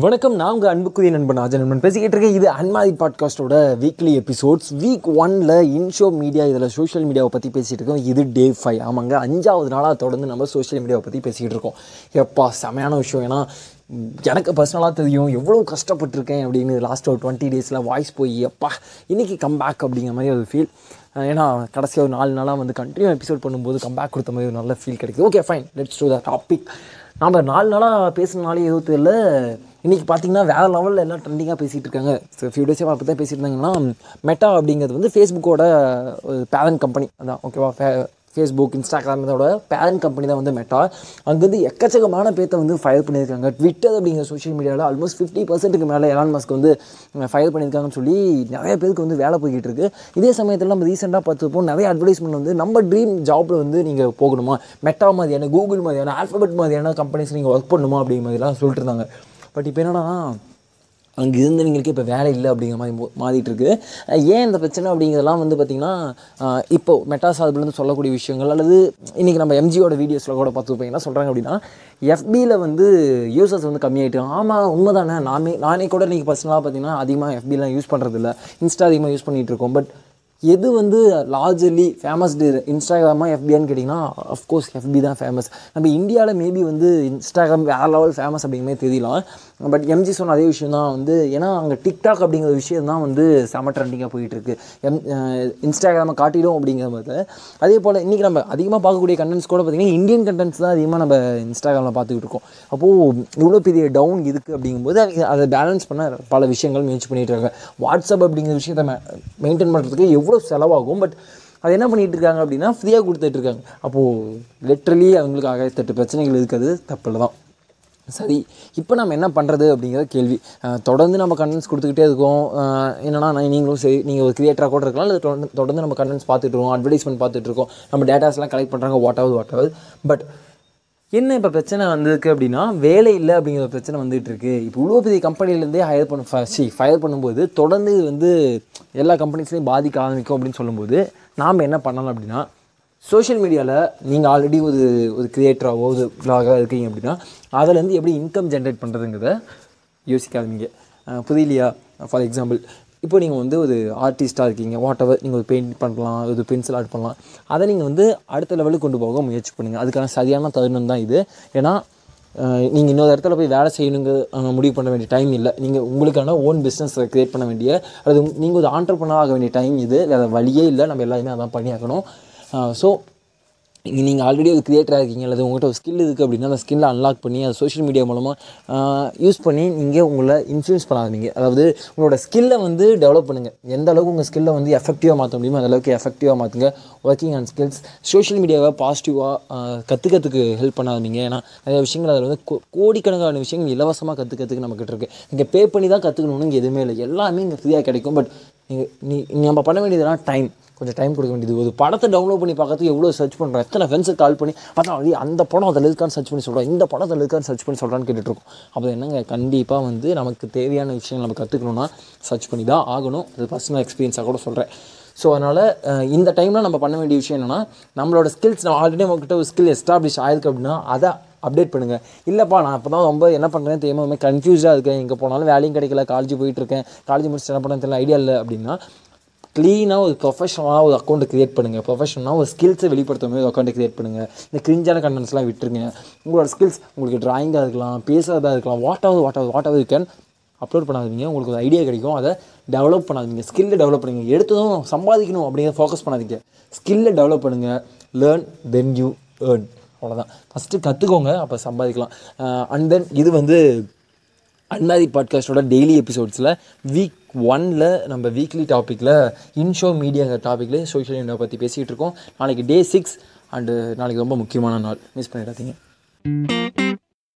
வணக்கம் நான் உங்கள் அன்புக்குரிய நண்பன் அஜய் நண்பன் பேசிக்கிட்டு இருக்கேன் இது அன்மாதி பாட்காஸ்ட்டோட வீக்லி எபிசோட்ஸ் வீக் ஒனில் இன்ஷோ மீடியா இதில் சோஷியல் மீடியாவை பற்றி பேசிகிட்டு இருக்கோம். இது டே ஃபைவ் ஆமாங்க அஞ்சாவது நாளாக தொடர்ந்து நம்ம சோஷியல் மீடியாவை பற்றி பேசிக்கிட்டு இருக்கோம். எப்பா செமையான விஷயம். ஏன்னா எனக்கு பர்சனலாக தெரியும் எவ்வளோ கஷ்டப்பட்டிருக்கேன் அப்படின்னு லாஸ்ட் ஒரு டுவெண்ட்டி டேஸில் வாய்ஸ் போய் எப்பா இன்றைக்கி கம்பேக் அப்படிங்கிற மாதிரி ஒரு ஃபீல் ஏன்னா கடைசியாக ஒரு நாலு நாளாக வந்து கண்டினியூ எபிசோட் பண்ணும்போது கம்பேக் கொடுத்த மாதிரி ஒரு நல்ல ஃபீல் கிடைக்குது. Okay fine let's to the topic நாம் நாலு நாளாக பேசுனாலே எதுவும் தெரியல. இன்றைக்கி பார்த்தீங்கன்னா வேறு லெவலில் எல்லாம் ட்ரெண்டிங்காக பேசிகிட்டு இருக்காங்க. ஸோ ஃபியூ டேஸே அப்போ தான் இருந்தாங்கன்னா மெட்டா அப்படிங்கிறது வந்து ஃபேஸ்புக்கோட பேரண்ட் கம்பெனி அதான் ஓகேவா ஃபே ஃபேஸ்புக் இன்ஸ்டாகிராம் இதோட பேரண்ட் கம்பெனி தான் வந்து மெட்டா அங்கேருந்து எக்கச்சக்கமான பேர்த்த வந்து ஃபயர் பண்ணியிருக்காங்க. ட்விட்டர் அப்படிங்கிற சோஷியல் மீடியாவில் ஆல்மோஸ்ட் ஃபிஃப்டி பர்சன்ட்டுக்கு மேலே எலான் மஸ்க் வந்து ஃபயர் பண்ணியிருக்காங்கன்னு சொல்லி நிறைய பேருக்கு வந்து வேலை போய்கிட்டு இருக்குது இதே சமயத்தில் நம்ம ரீசெண்டாக பார்த்துப்போம் நிறைய அட்வர்டைஸ்மெண்ட் வந்து நம்ம ட்ரீம் ஜாப்பில் வந்து நீங்கள் போகணுமா? மெட்டா மாதிரியான கூகுள் மாதிரியான ஆல்ஃபபெட் மாதிரியான கம்பெனிஸ் நீங்கள் ஒர்க் பண்ணணுமா? அப்படிங்கிற மாதிரிலாம் சொல்லிட்டு இருந்தாங்க. பட் இப்போ என்னடா அங்கே இருந்தவங்களுக்கு இப்போ வேலை இல்லை அப்படிங்கிற மாதிரி மாறிட்டு இருக்கு ஏன் இந்த பிரச்சனை அப்படிங்கிறதெல்லாம் வந்து பார்த்திங்கன்னா அஹ் இப்போ மெட்டா சார்பிலேருந்து சொல்லக்கூடிய விஷயங்கள் அல்லது இன்றைக்கி நம்ம எம்ஜியோட வீடியோஸில் கூட பார்த்து என்ன சொல்கிறாங்க அப்படின்னா எஃபியில் வந்து யூசர்ஸ் வந்து கம்மியாயிட்டு ஆமாம் உண்மைதானே. நாமே நானே கூட இன்றைக்கி பர்சனலாக பார்த்தீங்கன்னா அதிகமாக எஃபிலாம் யூஸ் பண்ணுறதில்ல இன்ஸ்டா அதிகமாக யூஸ் பண்ணிகிட்டு இருக்கோம். பட் எது வந்து லார்ஜலி ஃபேமஸ் இன்ஸ்டாகிராமா எஃபியான்னு கேட்டிங்கன்னா அஃப்கோர்ஸ் எஃபி தான் ஃபேமஸ் நம்ம இந்தியாவில் மேபி வந்து இன்ஸ்டாகிராம் வேறு லெவல் ஃபேமஸ் அப்படிங்கிற தெரியலாம் பட் எம்ஜி சொன்ன அதே விஷயம் தான் வந்து ஏன்னா அங்கே டிக்டாக் அப்படிங்கிற விஷயம் தான் வந்து செம ட்ரெண்டிங்காக போயிட்டுருக்கு. எம் இன்ஸ்டாகிராமை காட்டிடும் அப்படிங்கிற மாதிரி அதே போல் இன்றைக்கி நம்ம அதிகமாக பார்க்கக்கூடிய கண்டென்ட்ஸ் கூட பார்த்திங்கன்னா இந்தியன் கண்டென்ட்ஸ் தான் அதிகமாக நம்ம இன்ஸ்டாகிராமில் பார்த்துக்கிட்டு இருக்கோம். அப்போது இவ்வளோ பெரிய டவுன் இருக்குது அப்படிங்கும்போது அதை பேலன்ஸ் பண்ண பல விஷயங்கள் முயற்சி பண்ணிகிட்டு இருக்காங்க. வாட்ஸ்அப் அப்படிங்கிற விஷயத்தை மெயின்டைன் பண்ணுறதுக்கு எவ்வளோ செலவாகும்? பட் அது என்ன பண்ணிகிட்டு இருக்காங்க அப்படின்னா ஃப்ரீயாக கொடுத்துட்ருக்காங்க அப்போது லிட்ரலி அவங்களுக்கு ஆகாயத்தட்டு பிரச்சனைகள் இருக்கிறது தப்பில் தான் சரி இப்போ நம்ம என்ன பண்ணுறது அப்படிங்கிற கேள்வி. தொடர்ந்து நம்ம கண்டென்ட்ஸ் கொடுத்துக்கிட்டே இருக்கோம். என்னென்னா நீங்களும் சரி நீங்கள் ஒரு கிரியேட்டராக கூட இருக்கலாம் இல்லை தொடர்ந்து தொடர்ந்து நம்ம கண்டென்ட்ஸ் பார்த்துட்ருக்கோம் அட்வர்டைஸ்மெண்ட் பார்த்துட்ருக்கோம் நம்ம டேட்டாஸ்லாம் கலெக்ட் பண்ணுறாங்க வாட் ஆகுது வாட் ஆகுது. பட் என்ன இப்போ பிரச்சனை வந்திருக்கு அப்படின்னா வேலை இல்லை அப்படிங்கிற ஒரு பிரச்சனை வந்துகிட்டு இருக்கு இப்போ இவ்வளோ பெரிய கம்பெனிலேருந்தே ஹையர் பண்ண சி ஃபயர் பண்ணும்போது தொடர்ந்து இது வந்து எல்லா கம்பெனிஸ்லையும் பாதிக்க ஆரம்பிக்கும் அப்படின்னு சொல்லும்போது நாம் என்ன பண்ணலாம் அப்படின்னா சோஷியல் மீடியாவில் நீங்கள் ஆல்ரெடி ஒரு ஒரு கிரியேட்டராகவோ ஒரு விலாகாக இருக்கீங்க அப்படின்னா அதுலேருந்து எப்படி இன்கம் ஜென்ரேட் பண்ணுறதுங்கிறத யோசிக்காதீங்க. ஆரம்பிங்க புரியலையா? ஃபார் எக்ஸாம்பிள் இப்போ நீங்கள் வந்து ஒரு ஆர்டிஸ்ட்டாக இருக்கீங்க வாட் எவர் நீங்கள் ஒரு பெயிண்ட் பண்ணலாம் ஒரு பென்சில் ஆர்ட் பண்ணலாம் அதை நீங்கள் வந்து அடுத்த லெவலுக்கு கொண்டு போக முயற்சி பண்ணுங்கள் அதுக்கான சரியான தருணம் தான் இது. ஏன்னா நீங்கள் இன்னொரு இடத்துல போய் வேலை செய்யணுங்க முடிவு பண்ண வேண்டிய டைம் இல்லை. நீங்கள் உங்களுக்கான ஓன் பிஸ்னஸ் க்ரியேட் பண்ண வேண்டிய அது நீங்கள் ஒரு ஆண்டர்பனர் ஆக வேண்டிய டைம் இது. வேறு வழியே இல்லை. நம்ம எல்லாருமே அதான் பண்ணியாக்கணும் ஸோ இங்கே நீங்கள் ஆல்ரெடி ஒரு க்ரியேட்டராக இருக்கீங்க அல்லது உங்கள்கிட்ட ஒரு ஸ்கில் இருக்குது அப்படின்னா அந்த ஸ்கில்லை அன்லாக் பண்ணி அதை சோஷியல் மீடியா மூலமாக யூஸ் பண்ணி நீங்கள் உங்களை இன்ஃப்ளூயன்ஸ் பண்ணாதீங்க. அதாவது உங்களோட ஸ்கில்லை வந்து டெவலப் பண்ணுங்கள் எந்த அளவுக்கு உங்கள் ஸ்கில்லை வந்து எஃபெக்டிவாக மாற்ற முடியுமோ அந்த அளவுக்கு எஃபெக்டிவாக மாற்றுங்க ஒர்க்கிங் ஆன் ஸ்கில்ஸ் சோஷியல் மீடியாவை பாசிட்டிவாக கற்றுக்கிறதுக்கு ஹெல்ப் பண்ணாதீங்க. ஏன்னா நிறைய விஷயங்கள் அதில் வந்து கோ- கோடிக்கணக்கான விஷயங்கள் இலவசமாக கற்றுக்கிறதுக்கு நம்மக்கிட்ட இருக்குது நீங்கள் பே பண்ணி தான் கற்றுக்கணும்னு இங்கே எதுவுமே இல்லை. எல்லாமே இங்கே ஃப்ரீயாக கிடைக்கும். பட் நீங்கள் நீ நம்ம பண்ண வேண்டியதுலாம் டைம் கொஞ்சம் டைம் கொடுக்க வேண்டியது. ஒரு படத்தை டவுன்லோட் பண்ணி பார்க்கறதுக்கு எவ்வளோ சர்ச் பண்ணுறோம் எத்தனை ஃப்ரெண்ட்ஸுக்கு கால் பண்ணி பார்த்தா அது அந்த படம் அதில் இருக்கான்னு சர்ச் பண்ணி சொல்கிறோம் இந்த படம் அதில் இருக்கான்னு சர்ச் பண்ணி சொல்கிறான்னு கேட்டுட்ருக்கோம். அப்போ என்னங்க கண்டிப்பாக வந்து நமக்கு தேவையான விஷயங்கள் நம்ம கற்றுக்கணுன்னா சர்ச் பண்ணி தான் ஆகணும். அது பர்சனல் எக்ஸ்பீரியன்ஸாக கூட சொல்கிறேன் ஸோ அதனால் இந்த டைமில் நம்ம பண்ண வேண்டிய விஷயம் என்னென்னா நம்மளோட ஸ்கில்ஸ் நம்ம ஆல்ரெடி நம்மக்கிட்ட ஒரு ஸ்கில் எஸ்டாப்ளிஷ் ஆயிருக்கு அப்படின்னா அதை அப்டேட் பண்ணுங்கள் இல்லைப்பா நான் இப்போ தான் ரொம்ப என்ன பண்ணுறேன் தெரியாமல் கன்ஃபியூஸாக இருக்கேன். எங்கே போனாலும் வேலையும் கிடைக்கல காலேஜ் போயிட்டுருக்கேன் காலேஜ் முடிச்சு என்ன பண்ணுறது தெரியல ஐடியா இல்லை அப்படின்னா க்ளீனாக ஒரு ப்ரொஃபஷனலாக ஒரு அக்கௌண்ட்டை க்ரியேட் பண்ணுங்கள் ப்ரொஃபஷனலாக ஒரு ஸ்கில்ஸை வெளிப்படுத்த மாதிரி ஒரு அக்கௌண்ட்டை க்ரியேட் பண்ணுங்கள் இந்த கிரிஞ்சான கண்டென்ட்ஸ்லாம் விட்டுருங்க. உங்களோட ஸ்கில்ஸ் உங்களுக்கு ட்ராயிங்காக இருக்கலாம் பேசுகிறதா இருக்கலாம் வாட் ஆகுது வாட் ஆகுது வாட் ஆகுது கேன் அப்லோட் பண்ணாதீங்க. உங்களுக்கு ஒரு ஐடியா கிடைக்கும். அதை டெவலப் பண்ணாதீங்க. ஸ்கில்லை டெவலப் பண்ணுங்க. எடுத்ததும் சம்பாதிக்கணும் அப்படிங்கிற ஃபோக்கஸ் பண்ணாதீங்க. ஸ்கில்லை டெவலப் பண்ணுங்கள் லேர்ன் தென் யூ ஏர்ன் அவ்வளோதான் ஃபஸ்ட்டு கற்றுக்கோங்க அப்போ சம்பாதிக்கலாம். அண்ட் தென் இது வந்து அன்மாரி பாட்காஸ்டோட டெய்லி எபிசோட்ஸில் வீக் ஒனில் நம்ம வீக்லி டாப்பிக்கில் இன்ஷோ மீடியாங்கிற டாப்பிக்கில் சோஷியல் மீடியா பற்றி பேசிகிட்டு இருக்கோம். நாளைக்கு டே சிக்ஸ் அண்டு நாளைக்கு ரொம்ப முக்கியமான நாள். மிஸ் பண்ணிடாதீங்க.